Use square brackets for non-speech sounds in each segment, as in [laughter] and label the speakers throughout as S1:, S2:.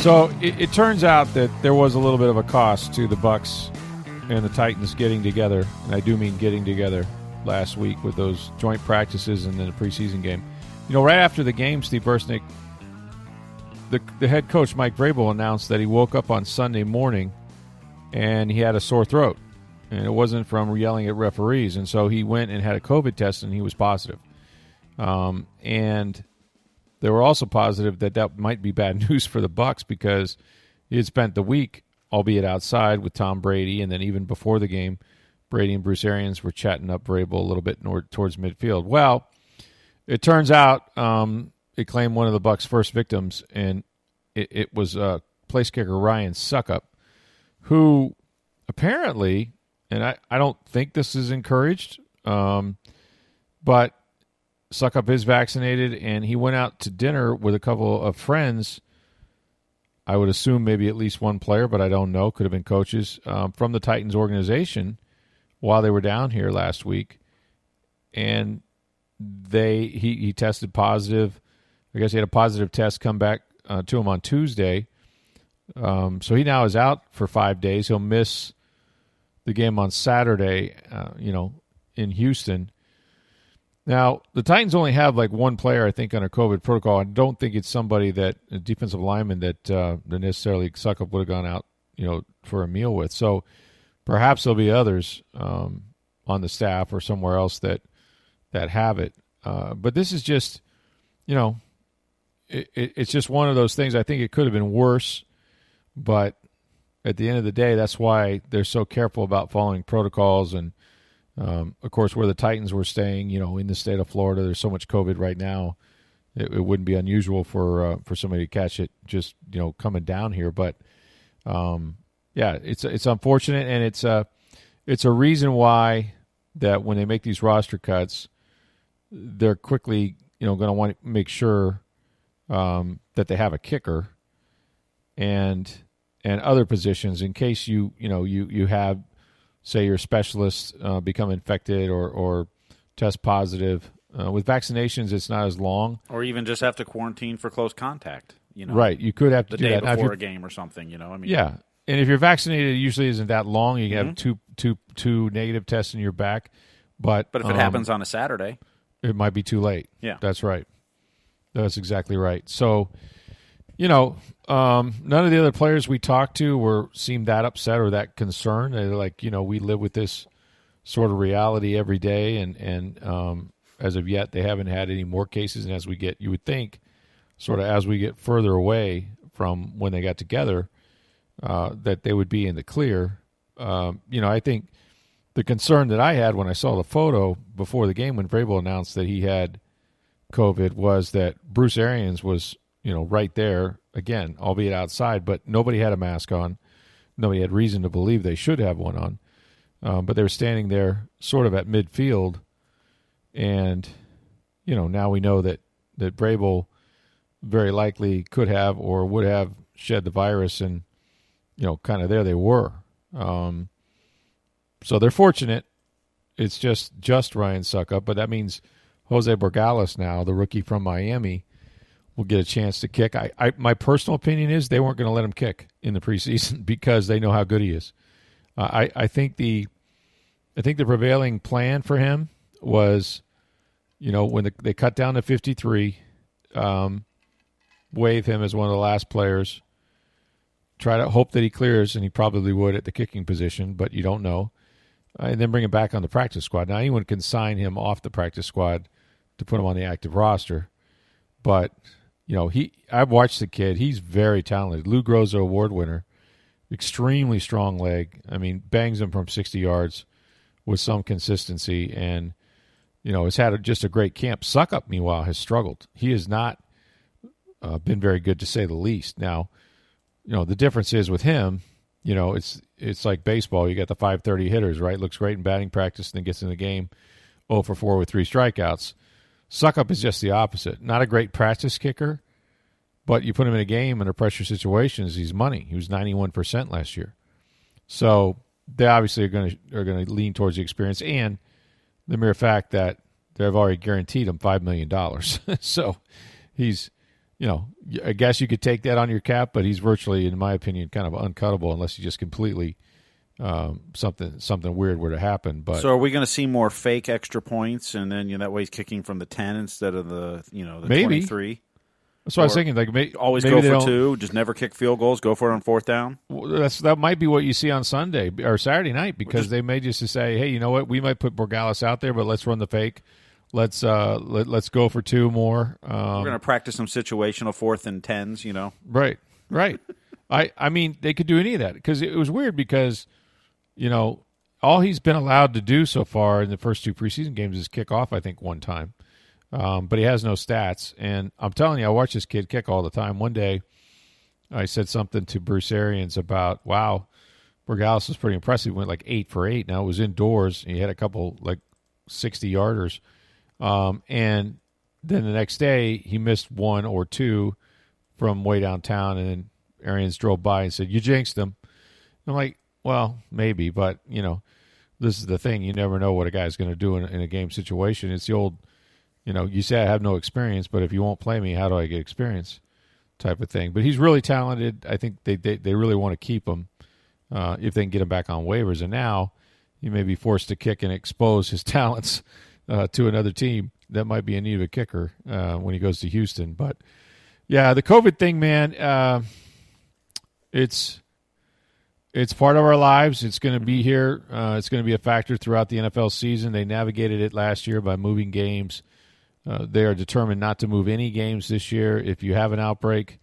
S1: So it, it turns out that there was a little bit of a cost to the Bucks and the Titans getting together, and I do mean getting together last week with those joint practices and then the preseason game. You know, right after the game, Steve Bursnick, the, the head coach, Mike Vrabel, announced that he woke up on Sunday morning and he had a sore throat. And it wasn't from yelling at referees. And so he went and had a COVID test and he was positive. Um, and they were also positive that that might be bad [laughs] news for the Bucks because he had spent the week, albeit outside, with Tom Brady, and then even before the game, Brady and Bruce Arians were chatting up Vrabel a little bit towards midfield. Well, it turns out um, it claimed one of the Bucks' first victims, and it, it was uh, place kicker Ryan Succop, who apparently, and I, I don't think this is encouraged, um, but Succop is vaccinated, and he went out to dinner with a couple of friends. I would assume maybe at least one player, but I don't know. Could have been coaches um, from the Titans organization while they were down here last week, and they he he tested positive. I guess he had a positive test come back uh, to him on Tuesday. Um, so he now is out for five days. He'll miss the game on Saturday. Uh, you know, in Houston. Now the Titans only have like one player, I think, under COVID protocol. I don't think it's somebody that a defensive lineman that uh, necessarily Succop would have gone out, you know, for a meal with. So perhaps there'll be others um, on the staff or somewhere else that that have it. Uh, but this is just, you know, it, it, it's just one of those things. I think it could have been worse, but at the end of the day, that's why they're so careful about following protocols. And um, of course, where the Titans were staying, you know, in the state of Florida, there's so much COVID right now. It, it wouldn't be unusual for uh, for somebody to catch it just you know coming down here. But um, yeah, it's it's unfortunate, and it's a it's a reason why that when they make these roster cuts they're quickly, you know, going to want to make sure um, that they have a kicker and and other positions in case you you know you you have say your specialists uh, become infected or or test positive. Uh, with vaccinations, it's not as long,
S2: or even just have to quarantine for close contact. You know,
S1: right? You could have to
S2: the
S1: do
S2: day
S1: that
S2: before a game or something. You know, I mean,
S1: yeah. And if you're vaccinated, it usually isn't that long. You
S2: Mm-hmm.
S1: have two two two negative tests in your back, but
S2: but if it
S1: um,
S2: happens on a Saturday,
S1: it might be too late.
S2: Yeah.
S1: That's right. That's exactly right. So, you know, um, none of the other players we talked to were seemed that upset or that concerned. They're like, you know, we live with this sort of reality every day, and and um, as of yet, they haven't had any more cases. And as we get, you would think, sort of as we get further away from when they got together, uh, that they would be in the clear. Um, you know, I think the concern that I had when I saw the photo before the game when Vrabel announced that he had COVID was that Bruce Arians was, you know, right there again, albeit outside, but nobody had a mask on. Nobody had reason to believe they should have one on. Um, but they were standing there sort of at midfield. And, you know, now we know that, that Vrabel very likely could have or would have shed the virus. And, you know, kind of there they were. Um, so they're fortunate. It's just just Ryan Succop, but that means Jose Borregales now, the rookie from Miami, will get a chance to kick. I, I my personal opinion is they weren't going to let him kick in the preseason [laughs] because they know how good he is. Uh, I I think the I think the prevailing plan for him was, you know, when the, they cut down to fifty three, um, waive him as one of the last players. Try to hope that he clears, and he probably would at the kicking position, but you don't know uh, and then bring him back on the practice squad. Now, anyone can sign him off the practice squad to put him on the active roster, but you know he. I've watched the kid; he's very talented. Lou Groza Award winner, extremely strong leg. I mean, bangs him from sixty yards with some consistency, and you know, has had a, just a great camp. Succop meanwhile, has struggled. He has not uh, been very good to say the least. Now, you know, the difference is with him, you know, it's it's like baseball. You got the 530 hitters, right? Looks great in batting practice, and then gets in the game 0 for 4 with three strikeouts. Succop is just the opposite. Not a great practice kicker, but you put him in a game under pressure situations, he's money. He was 91% last year. So they obviously are going to are going to lean towards the experience and the mere fact that they've already guaranteed him five million dollars. [laughs] so he's, you know, I guess you could take that on your cap, but he's virtually, in my opinion, kind of uncuttable unless you just completely um, something something weird were to happen. But
S2: so are we going to see more fake extra points, and then you know, that way he's kicking from the ten instead of the you know the
S1: Maybe.
S2: three?
S1: that's what I was thinking. Like may,
S2: Always go for two. Just never kick field goals. Go for it on fourth down.
S1: Well, That's that might be what you see on Sunday or Saturday night because they may just say, hey, you know what, we might put Borregales out there, but let's run the fake. Let's uh let, let's go for two more. Um,
S2: We're going to practice some situational fourth and tens. You know,
S1: Right, right. [laughs] I I mean, they could do any of that because it was weird because, you know, all he's been allowed to do so far in the first two preseason games is kick off. I think one time, um, but he has no stats. And I'm telling you, I watch this kid kick all the time. One day, I said something to Bruce Arians about, "Wow, Borregales was pretty impressive. He went like eight for eight. Now it was indoors. He had a couple like sixty yarders, um, and then the next day he missed one or two from way downtown, and then Arians drove by and said, "You jinxed him." I'm like, "Well, maybe, but you know, this is the thing. You never know what a guy's going to do in, in a game situation. It's the old, you know, you say I have no experience, but if you won't play me, how do I get experience?" Type of thing. But he's really talented. I think they they, they really want to keep him uh, if they can get him back on waivers. And now he may be forced to kick and expose his [laughs] talents uh, to another team that might be in need of a kicker uh, when he goes to Houston. But yeah, the COVID thing, man, uh, it's it's part of our lives. It's going to be here. Uh, it's going to be a factor throughout the NFL season. They navigated it last year by moving games. Uh, they are determined not to move any games this year. If you have an outbreak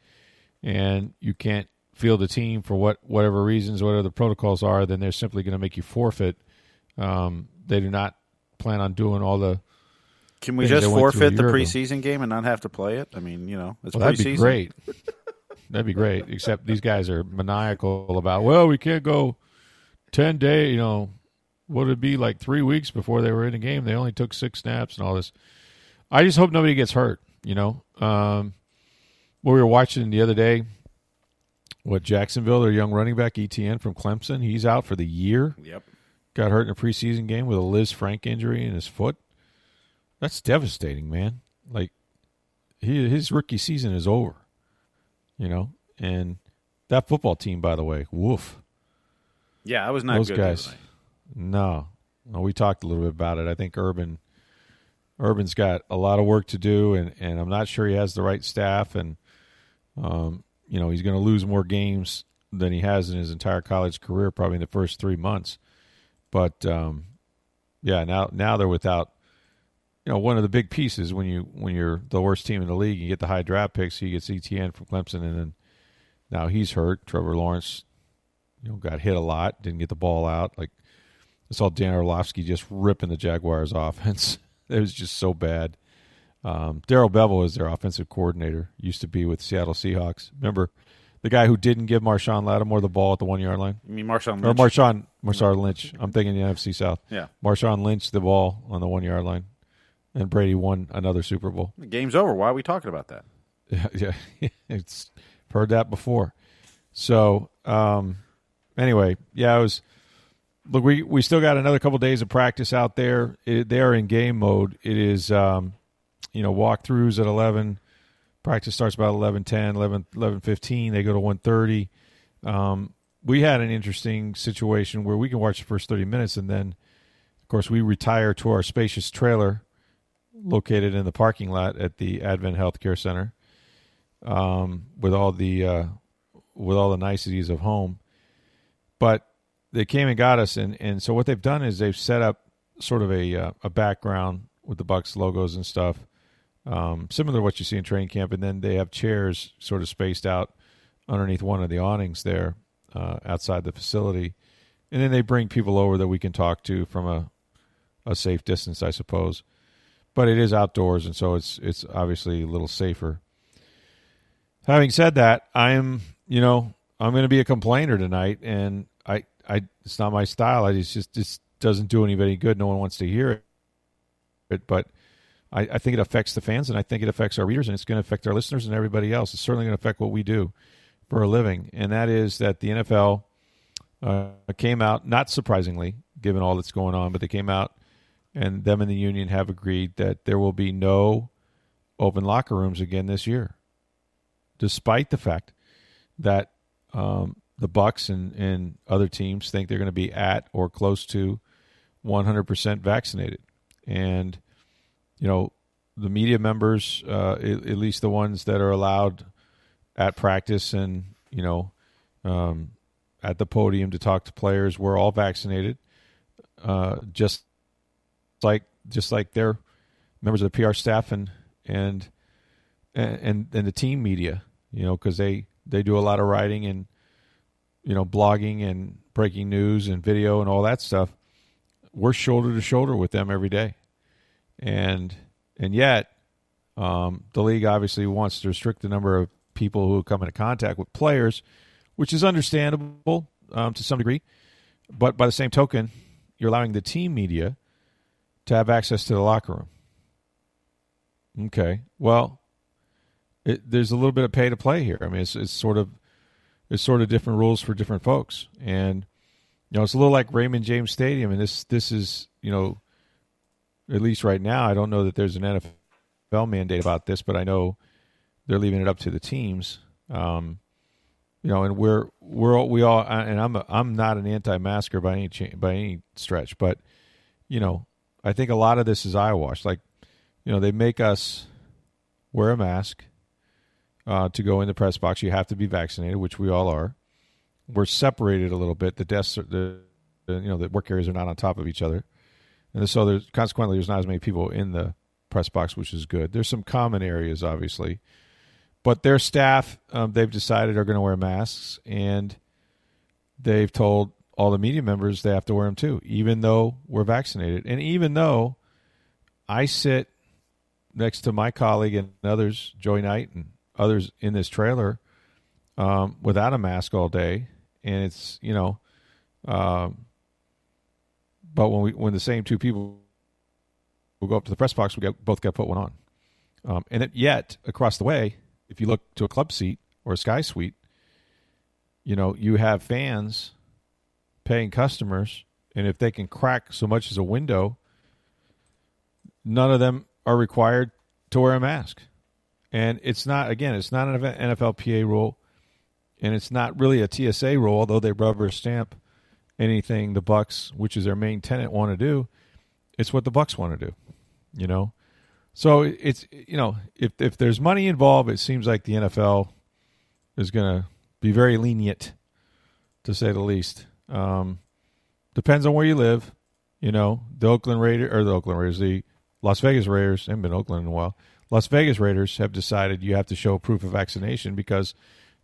S1: and you can't field the team for what whatever reasons, whatever the protocols are, then they're simply going to make you forfeit. Um, they do not plan on doing all the
S2: can we just
S1: I went through a
S2: forfeit the preseason game and not have to play it? I mean, you know, it's
S1: Well, that'd be great. [laughs] that'd be great. Except these guys are maniacal about. Well, we can't go ten day. You know, what would it be like three weeks before they were in a game? They only took six snaps and all this. I just hope nobody gets hurt. You know, um, what we were watching the other day. What Jacksonville, their young running back Etienne from Clemson, he's out for the year.
S2: Yep.
S1: Got hurt in a preseason game with a Lisfranc injury in his foot. That's devastating, man. Like he, his rookie season is over. You know, and that football team, by the way, woof.
S2: Yeah, I was not
S1: Those
S2: good.
S1: guys. No, well, we talked a little bit about it. I think Urban, Urban's got a lot of work to do, and and I'm not sure he has the right staff, and um, you know, he's going to lose more games than he has in his entire college career, probably in the first three months. But um, yeah, now now they're without. You know, one of the big pieces when you when you're the worst team in the league, and you get the high draft picks. He gets Etienne from Clemson, and then now he's hurt. Trevor Lawrence, you know, got hit a lot, didn't get the ball out. Like I saw Dan Orlovsky just ripping the Jaguars' [laughs] offense. it was just so bad. Um, Darrell Bevell is their offensive coordinator. Used to be with Seattle Seahawks. Remember the guy who didn't give Marshawn Lattimore the ball at the one yard line,
S2: I mean, Marshawn
S1: or
S2: Lynch.
S1: Marshawn Marshawn Lynch. I'm thinking the NFC South.
S2: yeah,
S1: Marshawn Lynch the ball on the one yard line, and Brady won another Super Bowl.
S2: the game's over. Why are we talking about that? [laughs]
S1: Yeah, yeah, [laughs] it's heard that before. So, um, anyway, yeah, I was. Look, we we still got another couple days of practice out there. It, they are in game mode. It is, um, you know, walkthroughs at eleven. Practice starts about 11, 10, 11, 11 15. They go to one thirty. Um, we had an interesting situation where we can watch the first thirty minutes, and then, of course, we retire to our spacious trailer located in the parking lot at the Advent Healthcare Center um, with all the uh, with all the niceties of home. But they came and got us, and, and so what they've done is they've set up sort of a uh, a background with the Bucks logos and stuff, um, similar to what you see in training camp, and then they have chairs sort of spaced out underneath one of the awnings there uh, outside the facility, and then they bring people over that we can talk to from a a safe distance, I suppose. But it is outdoors, and so it's it's obviously a little safer. Having said that, I'm you know I'm going to be a complainer tonight, and I I it's not my style. I just just just doesn't do anybody good. No one wants to hear it, but I, I think it affects the fans, and I think it affects our readers, and it's going to affect our listeners and everybody else. It's certainly going to affect what we do for a living, and that is that the NFL uh, came out, not surprisingly, given all that's going on, but they came out and them and the union have agreed that there will be no open locker rooms again this year, despite the fact that um, the Bucks and, and other teams think they're going to be at or close to 100% vaccinated, and you know the media members, uh, at, at, least the ones that are allowed at practice and you know um, at the podium to talk to players, were all vaccinated. Uh, just like just like their members of the PR staff and and and and the team media, you know, because they they do a lot of writing and you know blogging and breaking news and video and all that stuff. We're shoulder to shoulder with them every day, and and yet um, the league obviously wants to restrict the number of people who come into contact with players, which is understandable um, to some degree. But by the same token, you're allowing the team media to have access to the locker room. Okay, well, it, there's a little bit of pay to play here. I mean, it's, it's sort of it's sort of different rules for different folks, and you know, it's a little like Raymond James Stadium, and this this is you know, at least right now, I don't know that there's an NFL mandate about this, but I know they're leaving it up to the teams. Um, you know, and we're we're all, we all, and I'm a, I'm not an anti-masker by any by any stretch, but you know, I think a lot of this is eyewash. Like, you know, they make us wear a mask uh, to go in the press box. You have to be vaccinated, which we all are. We're separated a little bit. The desks, are, the, the you know, the work areas are not on top of each other, and so there's consequently there's not as many people in the press box, which is good. There's some common areas, obviously, but their staff um, they've decided are going to wear masks, and they've told all the media members they have to wear them too, even though we're vaccinated, and even though I sit next to my colleague and others, Joey Knight and others in this trailer, um, without a mask all day, and it's you know, um, but when we when the same two people will go up to the press box, we get, both got put one on, um, and it, yet across the way, if you look to a club seat or a sky suite, you know you have fans paying customers, and if they can crack so much as a window, none of them are required to wear a mask. And it's not again, it's not an NFLPA rule, and it's not really a TSA rule, although they rubber stamp anything the Bucks, which is their main tenant, want to do. It's what the Bucks want to do, you know. So it's you know if if there's money involved, it seems like the NFL is going to be very lenient, to say the least. Um, depends on where you live. You know, the Oakland Raiders or the Oakland Raiders, the Las Vegas Raiders, haven't been Oakland in a while. Las Vegas Raiders have decided you have to show proof of vaccination because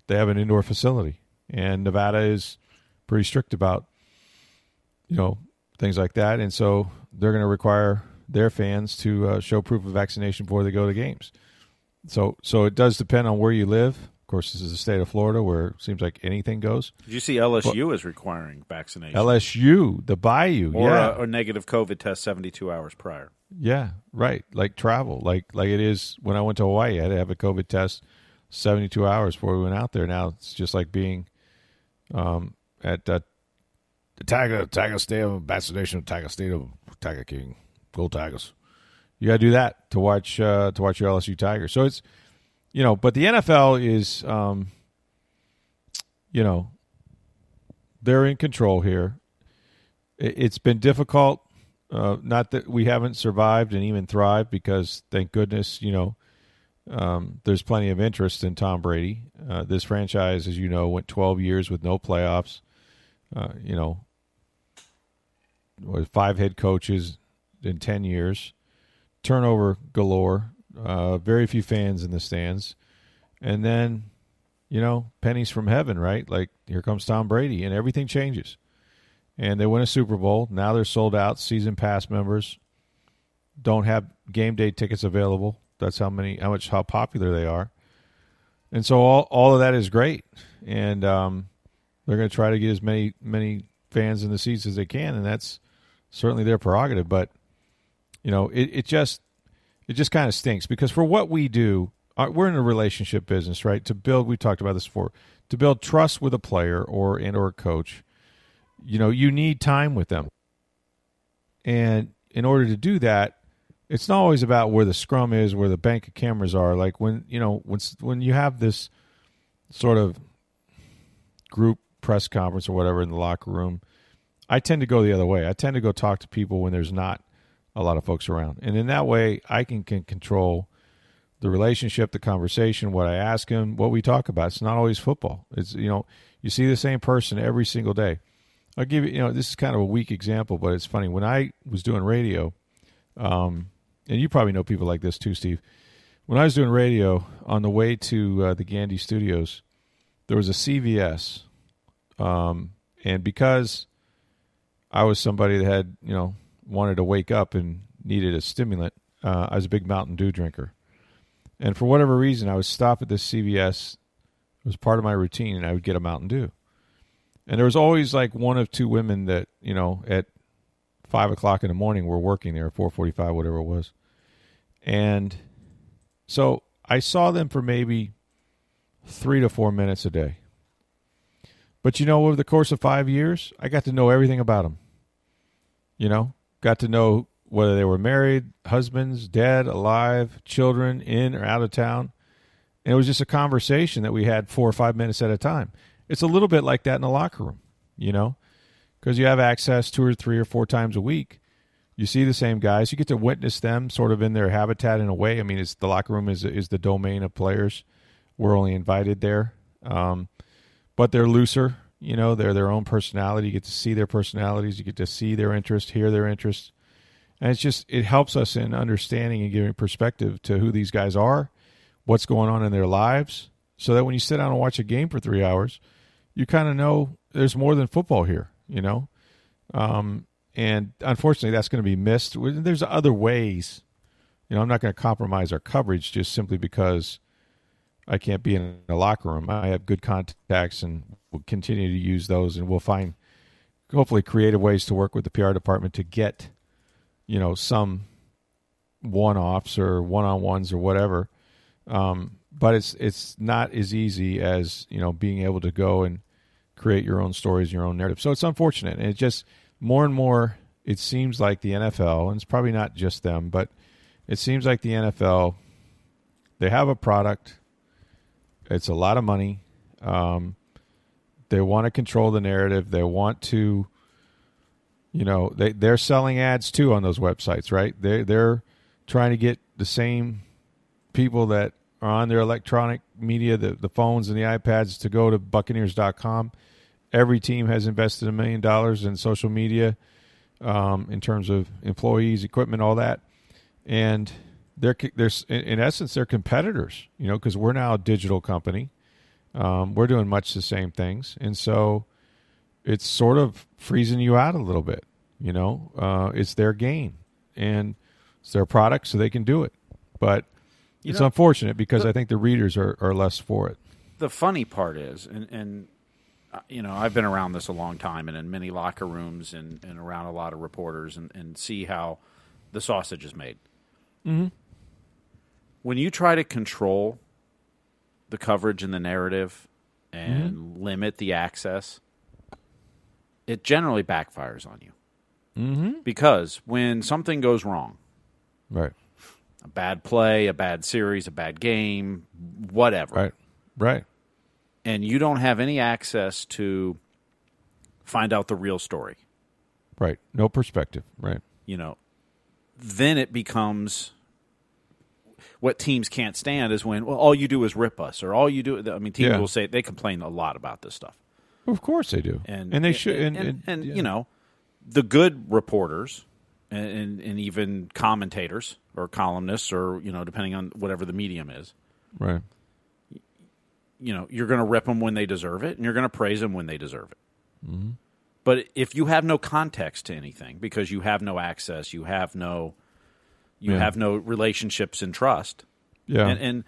S1: they have an indoor facility, and Nevada is pretty strict about you know things like that, and so they're going to require their fans to uh, show proof of vaccination before they go to games. So, so it does depend on where you live course, this is the state of Florida where it seems like anything goes.
S2: Did you see LSU but, is requiring vaccination?
S1: LSU, the Bayou,
S2: or
S1: yeah,
S2: a, or negative COVID test seventy two hours prior.
S1: Yeah, right. Like travel, like like it is when I went to Hawaii. I had to have a COVID test seventy two hours before we went out there. Now it's just like being um, at uh, the Tiger Tiger Stadium vaccination of Tiger Stadium Tiger King. Go Tigers! You got to do that to watch uh, to watch your LSU Tigers. So it's you know, but the NFL is, um, you know, they're in control here. It's been difficult. Uh, not that we haven't survived and even thrived, because thank goodness, you know, um, there's plenty of interest in Tom Brady. Uh, this franchise, as you know, went 12 years with no playoffs. Uh, you know, with five head coaches in 10 years, turnover galore. Uh, very few fans in the stands, and then you know pennies from heaven, right? Like here comes Tom Brady, and everything changes, and they win a Super Bowl. Now they're sold out. Season pass members don't have game day tickets available. That's how many, how much, how popular they are. And so all all of that is great, and um, they're going to try to get as many many fans in the seats as they can, and that's certainly their prerogative. But you know, it, it just it just kind of stinks because for what we do, uh, we're in a relationship business, right? To build, we talked about this before, to build trust with a player or and or a coach, you know, you need time with them, and in order to do that, it's not always about where the scrum is, where the bank of cameras are. Like when you know when when you have this sort of group press conference or whatever in the locker room, I tend to go the other way. I tend to go talk to people when there's not a lot of folks around, and in that way, I can, can control the relationship, the conversation, what I ask him, what we talk about. It's not always football. It's you know you see the same person every single day. I'll give you you know this is kind of a weak example, but it's funny when I was doing radio. Um, and you probably know people like this too, Steve. When I was doing radio on the way to uh, the Gandy Studios, there was a CVS, um, and because I was somebody that had you know wanted to wake up and needed a stimulant, uh, I was a big Mountain Dew drinker, and for whatever reason, I would stop at this CVS. It was part of my routine, and I would get a Mountain Dew. And there was always like one of two women that you know at five o'clock in the morning were working there, four forty-five, whatever it was, and so I saw them for maybe three to four minutes a day. But you know, over the course of five years, I got to know everything about them. You know, got to know whether they were married, husbands, dead, alive, children, in or out of town. And it was just a conversation that we had four or five minutes at a time. It's a little bit like that in the locker room, you know, because you have access two or three or four times a week. You see the same guys. You get to witness them sort of in their habitat in a way. I mean, it's the locker room is is the domain of players. We're only invited there, um, but they're looser. You know, they're their own personality. You get to see their personalities. You get to see their interest, hear their interest, and it's just it helps us in understanding and giving perspective to who these guys are, what's going on in their lives, so that when you sit down and watch a game for three hours, you kind of know there's more than football here. You know, um, and unfortunately, that's going to be missed. There's other ways. You know, I'm not going to compromise our coverage just simply because I can't be in a locker room. I have good contacts, and we'll continue to use those, and we'll find hopefully creative ways to work with the PR department to get, you know, some one-offs or one-on-ones or whatever. Um, but it's it's not as easy as you know being able to go and create your own stories, your own narrative. So it's unfortunate, and it just more and more it seems like the NFL, and it's probably not just them, but it seems like the NFL they have a product. It's a lot of money. Um, they want to control the narrative. They want to, you know, they they're selling ads too on those websites, right? They they're trying to get the same people that are on their electronic media, the the phones and the iPads, to go to Buccaneers.com every team has invested a million dollars in social media um, in terms of employees, equipment, all that, and they're they're in essence they're competitors, you know, because we're now a digital company. Um, we're doing much the same things, and so it's sort of freezing you out a little bit. You know, uh, it's their game and it's their product, so they can do it. But you it's know, unfortunate because the, I think the readers are, are less for it.
S2: The funny part is, and, and you know, I've been around this a long time and in many locker rooms and, and around a lot of reporters and, and see how the sausage is made.
S1: Mm-hmm.
S2: When you try to control the coverage and the narrative and mm-hmm. limit the access, it generally backfires on you.
S1: Mm-hmm.
S2: Because when something goes wrong,
S1: right,
S2: a bad play, a bad series, a bad game, whatever,
S1: right, right,
S2: and you don't have any access to find out the real story.
S1: Right. No perspective. Right.
S2: You know, then it becomes what teams can't stand is when well all you do is rip us or all you do I mean teams yeah. will say they complain a lot about this stuff.
S1: Of course they do.
S2: And
S1: and they
S2: and,
S1: should
S2: and, and, and, yeah. you know, the good reporters and, and even commentators or columnists or you know depending on whatever the medium is.
S1: Right
S2: you know you're going to rip them when they deserve it, and you're going to praise them when they deserve it.
S1: Mm-hmm.
S2: But if you have no context to anything because you have no access, you have no, You
S1: Yeah.
S2: have no relationships and trust.
S1: Yeah.
S2: And, and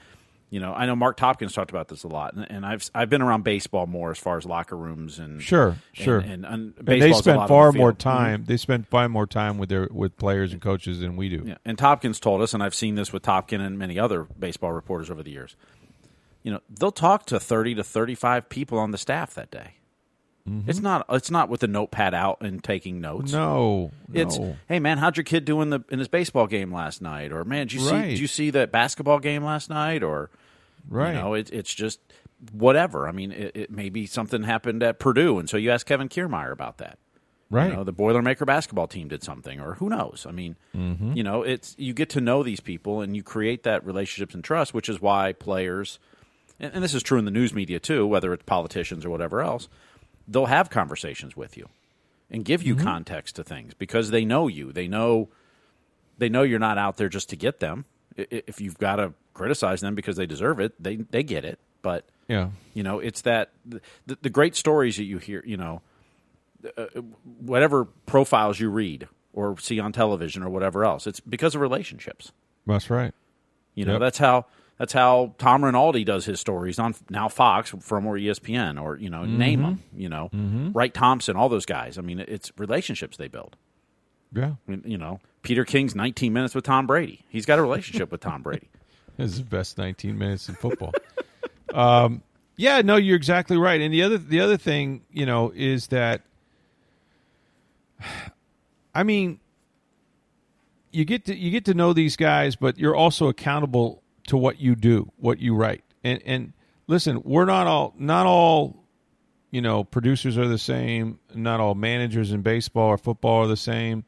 S2: you know, I know Marc Topkins talked about this a lot, and, and I've I've been around baseball more as far as locker rooms and
S1: Sure, sure.
S2: and, and,
S1: they spend far
S2: the
S1: more
S2: field.
S1: time. They spend far more time with their with players and coaches than we do.
S2: Yeah, and Topkins told us, and I've seen this with Topkin and many other baseball reporters over the years. You know, they'll talk to thirty to thirty-five people on the staff that day. It's not. It's not with the notepad out and taking notes.
S1: Mm-hmm. No,
S2: It's
S1: no.
S2: hey man, how'd your kid do in the in his baseball game last night? Or man, did you see
S1: Right.
S2: did you see that basketball game last night? Or
S1: right.
S2: you know, it, it's just whatever. I mean, it, it maybe something happened at Purdue, and so you ask Kevin Kiermaier about that.
S1: right.
S2: You know, the Boilermaker basketball team did something, or who knows? I mean,
S1: Mm-hmm.
S2: you know, it's you get to know these people and you create that relationships and trust, which is why players, and, and this is true in the news media too, whether it's politicians or whatever else, they'll have conversations with you and give you
S1: Mm-hmm.
S2: context to things because they know you. They know they know you're not out there just to get them. If you've got to criticize them because they deserve it, they they get it. But
S1: yeah.
S2: you know, it's that the, the great stories that you hear, you know, uh, whatever profiles you read or see on television or whatever else, it's because of relationships.
S1: That's right.
S2: You know,
S1: Yep.
S2: that's how that's how Tom Rinaldi does his stories on now Fox from or ESPN or you know name them. You know, Wright Thompson, all those guys. I mean, it's relationships they build.
S1: Yeah.
S2: I mean, you know, Peter King's 19 minutes with Tom Brady. He's got a relationship with Tom Brady. [laughs]
S1: Is the best 19 minutes in football. [laughs] um, yeah, no, you're exactly right. And the other the other thing, you know, is that [sighs] I mean, you get to you get to know these guys, but you're also accountable to what you do, what you write. And and listen, we're not all not all you know, producers are the same, not all managers in baseball or football are the same.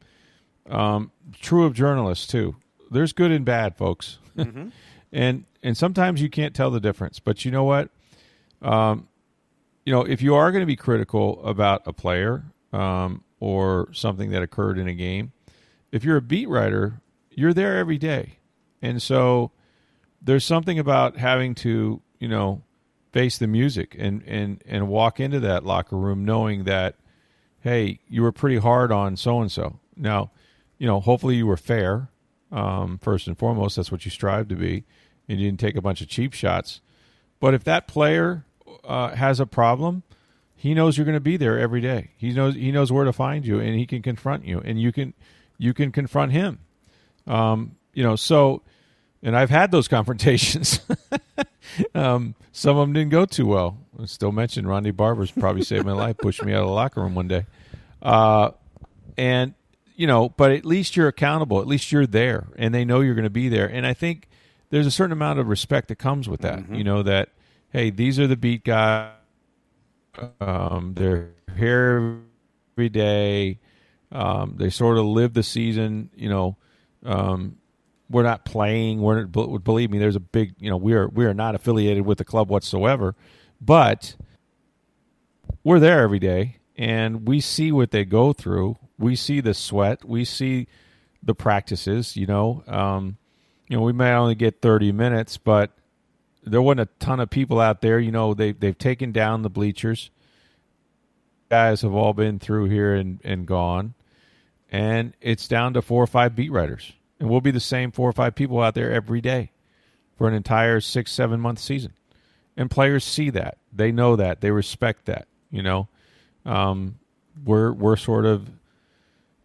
S1: Um, true of journalists too. There's good and bad, folks. [laughs] and and sometimes you can't tell the difference. But you know what? Um, you know, if you are going to be critical about a player um, or something that occurred in a game, if you're a beat writer, you're there every day, and so there's something about having to, you know, face the music and and and walk into that locker room knowing that, hey, you were pretty hard on so and so. Now, you know, hopefully you were fair. Um, first and foremost, that's what you strive to be, and you didn't take a bunch of cheap shots. But if that player uh, has a problem, he knows you're going to be there every day. He knows he knows where to find you, and he can confront you, and you can you can confront him. Um, you know, so and I've had those [laughs] confrontations. um, some of them didn't go too well. I still mentioned Ronde Barber's probably saved my life, pushed me out of the locker room one day. Uh, and you know, but at least you're accountable. At least you're there, and they know you're going to be there. And I think there's a certain amount of respect that comes with that. You know that hey, these are the beat guys. Um, they're here every day. Um, they sort of live the season. You know, um, we're not playing. We're believe me, there's a big. You know, we are we are not affiliated with the club whatsoever, but we're there every day and we see what they go through. We see the sweat. We see the practices. You know, um, you know, we may only get thirty minutes, but there wasn't a ton of people out there. You know, they they've taken down the bleachers. Guys have all been through here and, and gone, and it's down to four or five beat writers, and we'll be the same four or five people out there every day for an entire six seven month season. And players see that, they know that, they respect that. You know, um, we're we're sort of,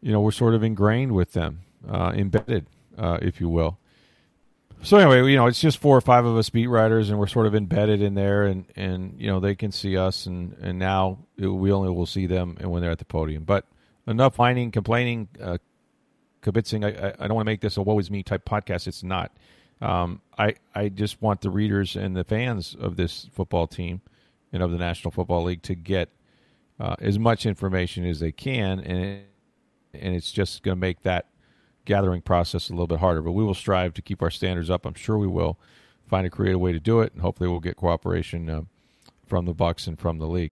S1: you know, we're sort of ingrained with them, uh, embedded, uh, if you will. So anyway, you know, it's just four or five of us beat writers, and we're sort of embedded in there, and and you know they can see us, and and now it, we only will see them and when they're at the podium. But enough whining, complaining, uh, kibitzing. I, I, don't want to make this a woe is me type podcast. It's not. Um, I I just want the readers and the fans of this football team and of the National Football League to get uh, as much information as they can, and and it's just going to make that gathering process a little bit harder. But we will strive to keep our standards up. I'm sure we will find a creative way to do it, and hopefully we'll get cooperation uh, from the Bucks and from the league.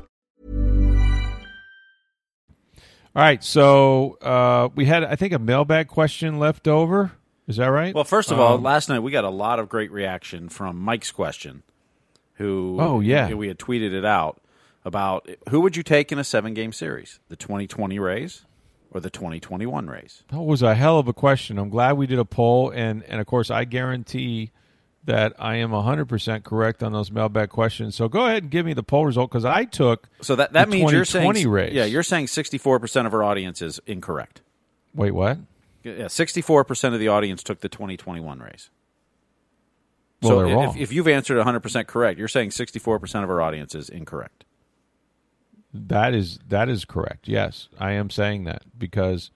S1: All right, so uh, we had I think a mailbag question left over. Is that right?
S2: Well, first of all,
S1: Um,
S2: last night we got a lot of great reaction from Mike's question, who
S1: Oh, yeah.
S2: we had tweeted it out about who would you take in a seven game series, the 2020 Rays or the 2021 Rays?
S1: That was a hell of a question. I'm glad we did a poll, and and of course, I guarantee that I am 100% correct on those mailbag questions. So go ahead and give me the poll result because I took.
S2: So that that
S1: the
S2: means you're saying
S1: 2020 Rays.
S2: yeah, you're saying 64 percent of our audience is incorrect.
S1: Wait, what?
S2: Yeah, 64 percent of the audience took the 2021 Rays.
S1: Well,
S2: so
S1: they're
S2: if,
S1: wrong.
S2: if you've answered 100 percent correct, you're saying 64 percent of our audience is incorrect.
S1: That is that is correct. Yes, I am saying that because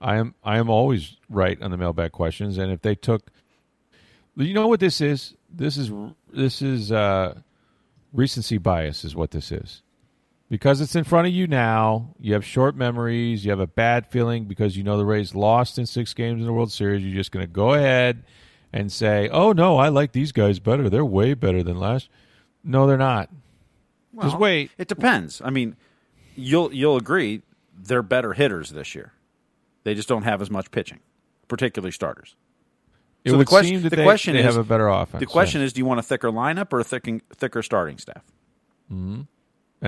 S1: I am I am always right on the mailbag questions, and if they took, you know what this is? This is this is uh, recency bias, is what this is. Because it's in front of you now, you have short memories. You have a bad feeling because you know the Rays lost in six games in the World Series. You're just going to go ahead and say, "Oh no, I like these guys better. They're way better than last." No, they're not. just wait.
S2: It depends. I mean, you'll you'll agree they're better hitters this year. They just don't have as much pitching, particularly starters.
S1: It
S2: So the question-
S1: seem that
S2: the
S1: they,
S2: question
S1: they
S2: is-
S1: have a better offense.
S2: The question is, do you want a thicker lineup or a thicker, thicker starting staff?
S1: and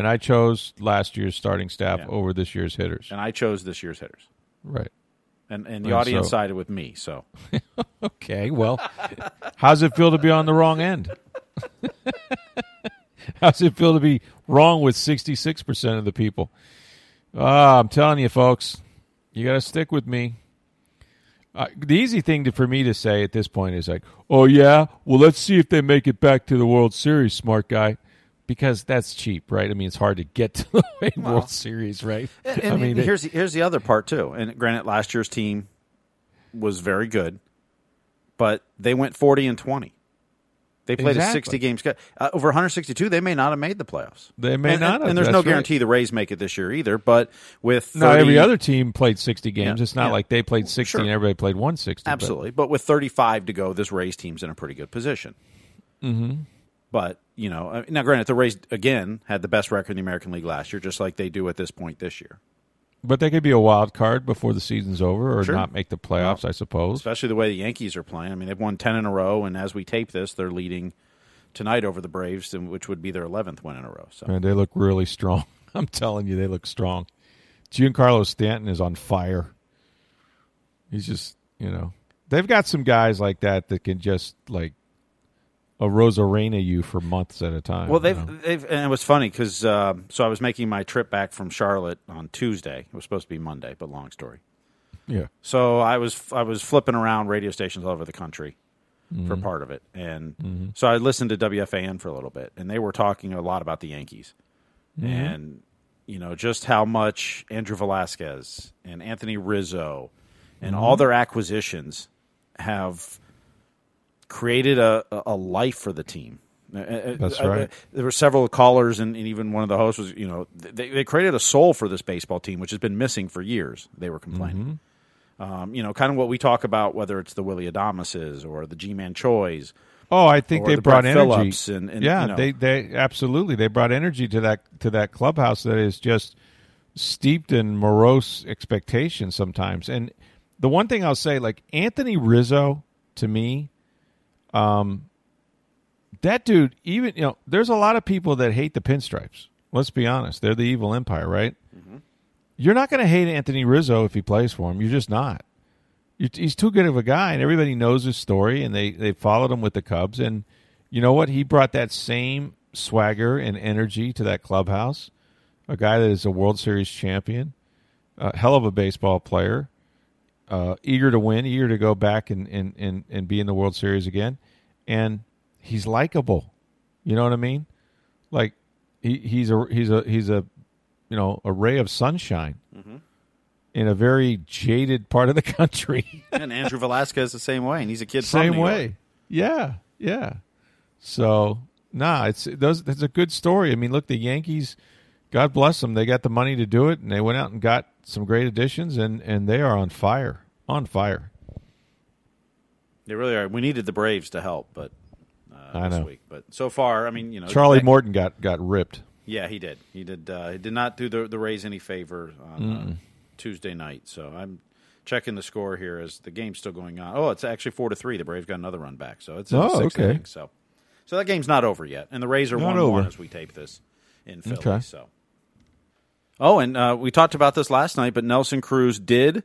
S1: I chose last year's starting staff
S2: Yeah.
S1: over this year's hitters.
S2: And I chose this year's hitters,
S1: Right.
S2: and and the
S1: And
S2: audience
S1: so-
S2: sided with me. So [laughs]
S1: Okay. Well, how's it feel to be on the wrong end? [laughs] how's it feel to be wrong with sixty-six percent of the people? Ah, I'm telling you, folks, you got to stick with me. Uh, the easy thing to, for me to say at this point is like, "Oh yeah, well let's see if they make it back to the World Series, smart guy," because that's cheap, right? I mean, it's hard to get to the [laughs] World Series, right?
S2: And, [laughs]
S1: I mean,
S2: and here's the, here's the other part too. And granted, last year's team was very good, but they went forty and twenty. They played a sixty game schedule. Uh, over 162, they may not have made the playoffs.
S1: They may
S2: and,
S1: not
S2: And,
S1: have,
S2: and there's no
S1: right.
S2: guarantee the Rays make it this year either. But with 30,
S1: No, every other team played 60 games.
S2: Yeah,
S1: it's not
S2: yeah.
S1: like they played 60
S2: Sure.
S1: and everybody played 160.
S2: Absolutely. But with 35 to go, this Rays team's in a pretty good position. Mm-hmm. But, you know, uh, now granted, the Rays, again, had the best record in the American League last year, just like they do at this point this year.
S1: But they could be a wild card before the season's over or
S2: Sure.
S1: not make the playoffs, I suppose.
S2: Especially the way the Yankees are playing. I mean, they've won 10 in a row, and as we tape this, they're leading tonight over the Braves, and- which would be their 11th win in a row. So
S1: And they look really strong. [laughs] I'm telling you, they look strong. Giancarlo Stanton is on fire. He's just, you know, they've got some guys like that that can just like a Rosarena you for months at a time.
S2: Well, they've,
S1: know?
S2: they've and it was funny because uh, um, so I was making my trip back from Charlotte on Tuesday. It was supposed to be Monday, but long story.
S1: yeah.
S2: So I was I was flipping around radio stations all over the country for mm-hmm. part of it, and mm-hmm. so I listened to WFAN for a little bit, and they were talking a lot about the Yankees, mm-hmm. and you know just how much Andrew Velazquez and Anthony Rizzo and all their acquisitions have created a, a- life for the team.
S1: That's
S2: Uh, uh,
S1: right.
S2: There were several callers, and, and even one of the hosts was, you know, they, they created a soul for this baseball team, which has been missing for years. They were complaining. Um, you know, kind of what we talk about, whether it's the Willy Adameses or the Ji-Man Choi's.
S1: Oh, I think they
S2: the
S1: brought
S2: Brett
S1: energy.
S2: Phillips and- and,
S1: yeah,
S2: you know.
S1: they they absolutely they brought energy to that to that clubhouse that is just steeped in morose expectations sometimes. And the one thing I'll say, like Anthony Rizzo, to me, um, that dude, even you know, there's a lot of people that hate the pinstripes. Let's be honest, they're the evil empire, right? You're not going to hate Anthony Rizzo if he plays for him. You're just not you- he's too good of a guy, and everybody knows his story, and they they followed him with the Cubs, and you know what? He brought that same swagger and energy to that clubhouse. A guy that is a World Series champion, a hell of a baseball player, uh, eager to win, eager to go back and, and, and, and be in the World Series again, and he's likable. You know what I mean? Like he, he's a he's a he's a you know a ray of sunshine in a very jaded part of the country. [laughs]
S2: and Andrew Velazquez is the same way, and he's a kid from
S1: Same
S2: New York.
S1: way. Yeah, yeah. So nah, it's those. That's a good story. I mean, look, the Yankees. God bless them. They got the money to do it, and they went out and got some great additions, and and they are on fire, on fire.
S2: They really are. We needed the Braves to help, but uh,
S1: I
S2: this
S1: know.
S2: week. But so far, I mean, you know,
S1: Charlie Morton got got ripped.
S2: Yeah, he did. He did. Uh, he did not do the the Rays any favor on uh, Tuesday night. So I'm checking the score here as the game's still going on. Oh, it's actually four to three. The Braves got another run back, so it's in
S1: Oh, okay.
S2: inning. So, so that game's not over yet, and the Rays are
S1: Not
S2: one one
S1: over.
S2: as we tape this in Philly.
S1: Okay.
S2: So, oh, and uh, we talked about this last night, but Nelson Cruz did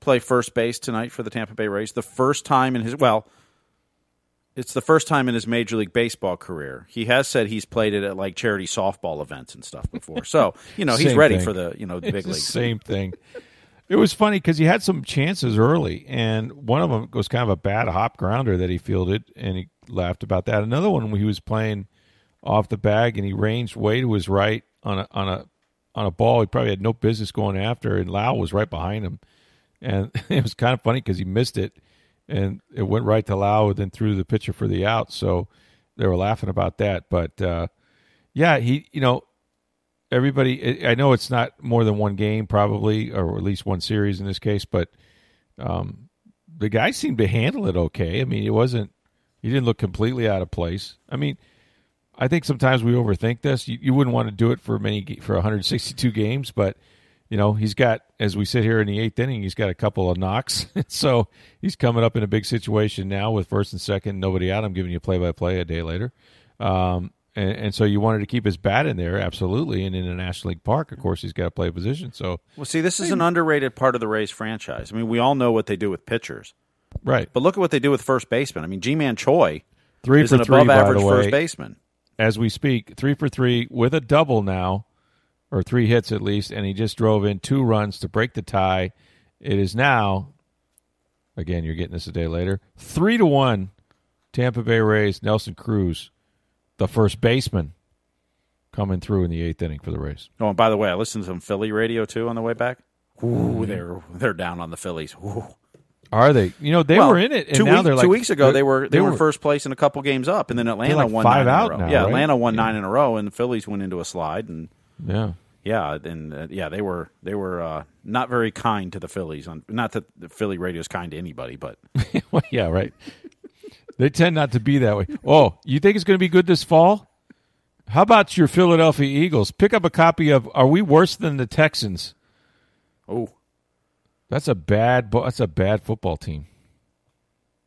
S2: play first base tonight for the Tampa Bay Rays. The first time in his well. It's the first time in his Major League Baseball career. He has said he's played it at like charity softball events and stuff before. So, you know, he's ready
S1: thing.
S2: for the, you know, the
S1: It's
S2: big
S1: same thing. It was funny because he had some chances early, and one of them was kind of a bad hop grounder that he fielded, and he laughed about that. Another one he was playing off the bag and he ranged way to his right on a on a on a ball. He probably had no business going after, and Lowe was right behind him, and [laughs] it was kind of funny because he missed it, and it went right to Lowe, and then threw the pitcher for the out. So they were laughing about that, but uh, yeah, he you know everybody i know it's not more than one game probably or at least one series in this case but um, the guy seemed to handle it okay. I mean it wasn't he didn't look completely out of place. I mean i think sometimes we overthink this you, you wouldn't want to do it for many for 162 games but you know he's got as we sit here in the eighth inning he's got a couple of knocks [laughs] so he's coming up in a big situation now with first and second nobody out i'm giving you play by play a day later um, and, and so you wanted to keep his bat in there, absolutely. And in a National League Park, of course, he's got to play a position. So,
S2: Well, see, this is an underrated part of the Rays franchise. I mean, we all know what they do with pitchers,
S1: right,
S2: but look at what they do with first baseman. I mean, Ji-Man Choi
S1: three
S2: is
S1: for
S2: an
S1: three,
S2: above
S1: by
S2: average first baseman.
S1: As we speak. Three for three with a double now, or three hits at least, and he just drove in two runs to break the tie. It is now, again, you're getting this a day later, three to one. Tampa Bay Rays, Nelson Cruz, the first baseman, coming through in the eighth inning for the Rays.
S2: Oh, and by the way, I listened to some Philly radio too on the way back. Ooh, they're they're down on the Phillies. Ooh.
S1: Are they? You know, they
S2: Well,
S1: were in it, and
S2: two
S1: now
S2: week-
S1: they're like
S2: two weeks ago they were they, were,
S1: were
S2: first place in a couple games up, and then Atlanta
S1: like
S2: won
S1: five
S2: nine
S1: out
S2: in a row.
S1: now,
S2: yeah,
S1: right?
S2: Atlanta won
S1: Yeah.
S2: nine in a row, and the Phillies went into a slide, and
S1: Yeah.
S2: yeah, and uh, yeah, they were they were uh, not very kind to the Phillies. On not that the Philly radio is kind to anybody, but [laughs]
S1: well, yeah, right. they tend not to be that way. Oh, you think it's going to be good this fall? How about your Philadelphia Eagles? Pick up a copy of "Are We Worse Than the Texans?"
S2: oh,
S1: That's a bad. That's a bad football team,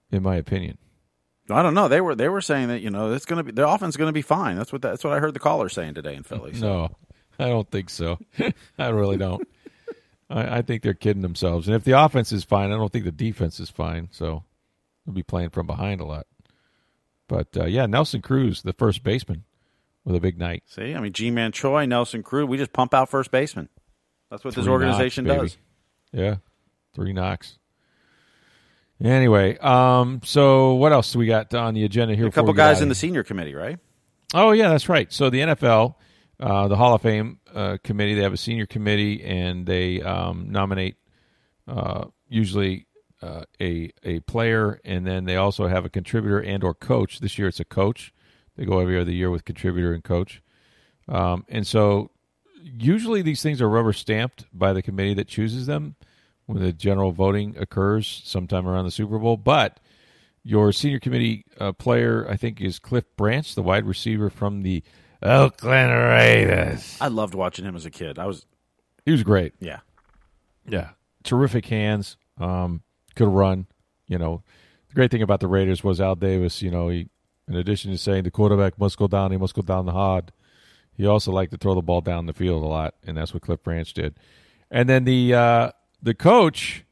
S1: in my opinion.
S2: I don't know. They were they were saying that you know it's going to be their offense is going to be fine. That's what that's what I heard the caller saying today in Philly. So.
S1: No, [laughs] I don't think so. [laughs] I really don't. I, I think they're kidding themselves. And if the offense is fine, I don't think the defense is fine. So they'll be playing from behind a lot. But uh, yeah, Nelson Cruz, the first baseman, with a big night.
S2: See, I mean, Ji-Man Choi, Nelson Cruz, we just pump out first baseman. That's what this organization
S1: baby.
S2: does.
S1: Yeah, three knocks. Anyway, um, so what else do we got on the agenda here?
S2: A couple guys in the senior committee, right?
S1: Oh yeah, that's right. So the NFL, uh, the Hall of Fame uh, committee, they have a senior committee, and they um, nominate uh, usually uh, a a player, and then they also have a contributor and or coach. This year it's a coach. They go every other year with contributor and coach, um, and so usually these things are rubber stamped by the committee that chooses them when the general voting occurs sometime around the Super Bowl, but. Your senior committee uh, player, I think, is Cliff Branch, the wide receiver from the Oakland Raiders.
S2: I loved watching him as a kid. I was,
S1: He was great.
S2: yeah.
S1: Yeah, terrific hands. Um, could run. You know, the great thing about the Raiders was Al Davis. You know, he, in addition to saying the quarterback must go down, he must go down the hard. He also liked to throw the ball down the field a lot, and that's what Cliff Branch did. And then the uh, the coach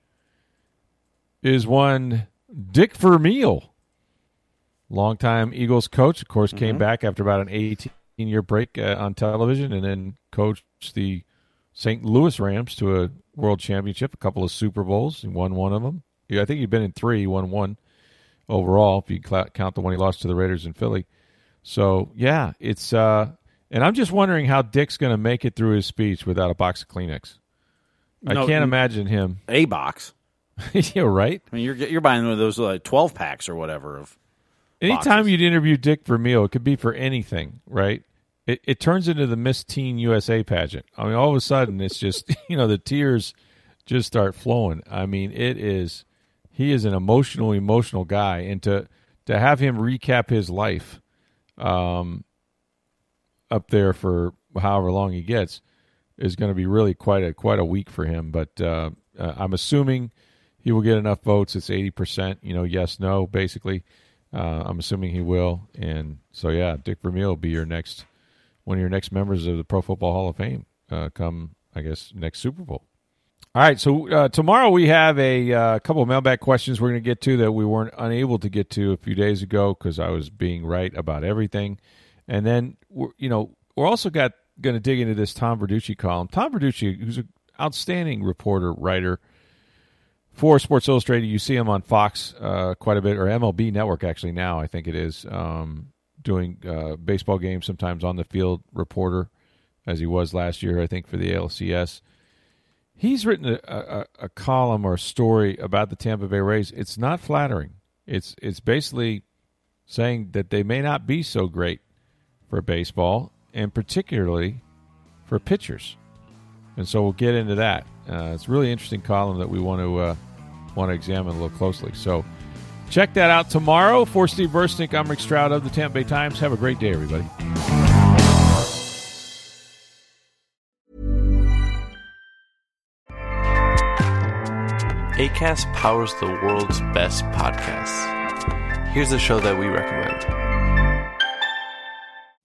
S1: is one Dick Vermeil, longtime Eagles coach. Of course, came back after about an 18 year break uh, on television, and then coached the St. Louis Rams to a world championship, a couple of Super Bowls. He won one of them. I think he'd been in three. He won one overall, if you count the one he lost to the Raiders in Philly. So yeah, it's uh, and I'm just wondering how Dick's going to make it through his speech without a box of Kleenex. I
S2: No,
S1: can't imagine him.
S2: A box. [laughs]
S1: You're right.
S2: I mean, you're you're buying one of those like twelve packs or whatever of.
S1: Anytime
S2: boxes.
S1: you'd interview Dick Vermeil, it could be for anything, right? It, it turns into the Miss Teen USA pageant. I mean, all of a sudden, it's just [laughs] you know the tears just start flowing. I mean, it is he is an emotional, emotional guy, and to to have him recap his life, um, up there for however long he gets, is going to be really quite a quite a week for him. But uh, uh, I'm assuming he will get enough votes. It's eighty percent. You know, yes, no, basically. Uh, I'm assuming he will, and so yeah, Dick Vermeil will be your next one of your next members of the Pro Football Hall of Fame. Uh, come, I guess, next Super Bowl. All right, so uh, tomorrow we have a uh, couple of mailbag questions we're going to get to that we weren't unable to get to a few days ago because I was being right about everything, and then we're, you know we're also got going to dig into this Tom Verducci column. Tom Verducci, who's an outstanding reporter writer for Sports Illustrated. You see him on Fox uh, quite a bit, or MLB Network actually now. I think it is um, doing uh, baseball games sometimes on the field reporter, as he was last year. I think for the ALCS. He's written a, a, a column or a story about the Tampa Bay Rays. It's not flattering. It's it's basically saying that they may not be so great for baseball, and particularly for pitchers. And so we'll get into that. Uh, it's a really interesting column that we want to uh, want to examine a little closely. So check that out tomorrow. For Steve Burstink, I'm Rick Stroud of the Tampa Bay Times. Have a great day, everybody.
S3: ACAST powers the world's best podcasts. Here's a show that we recommend.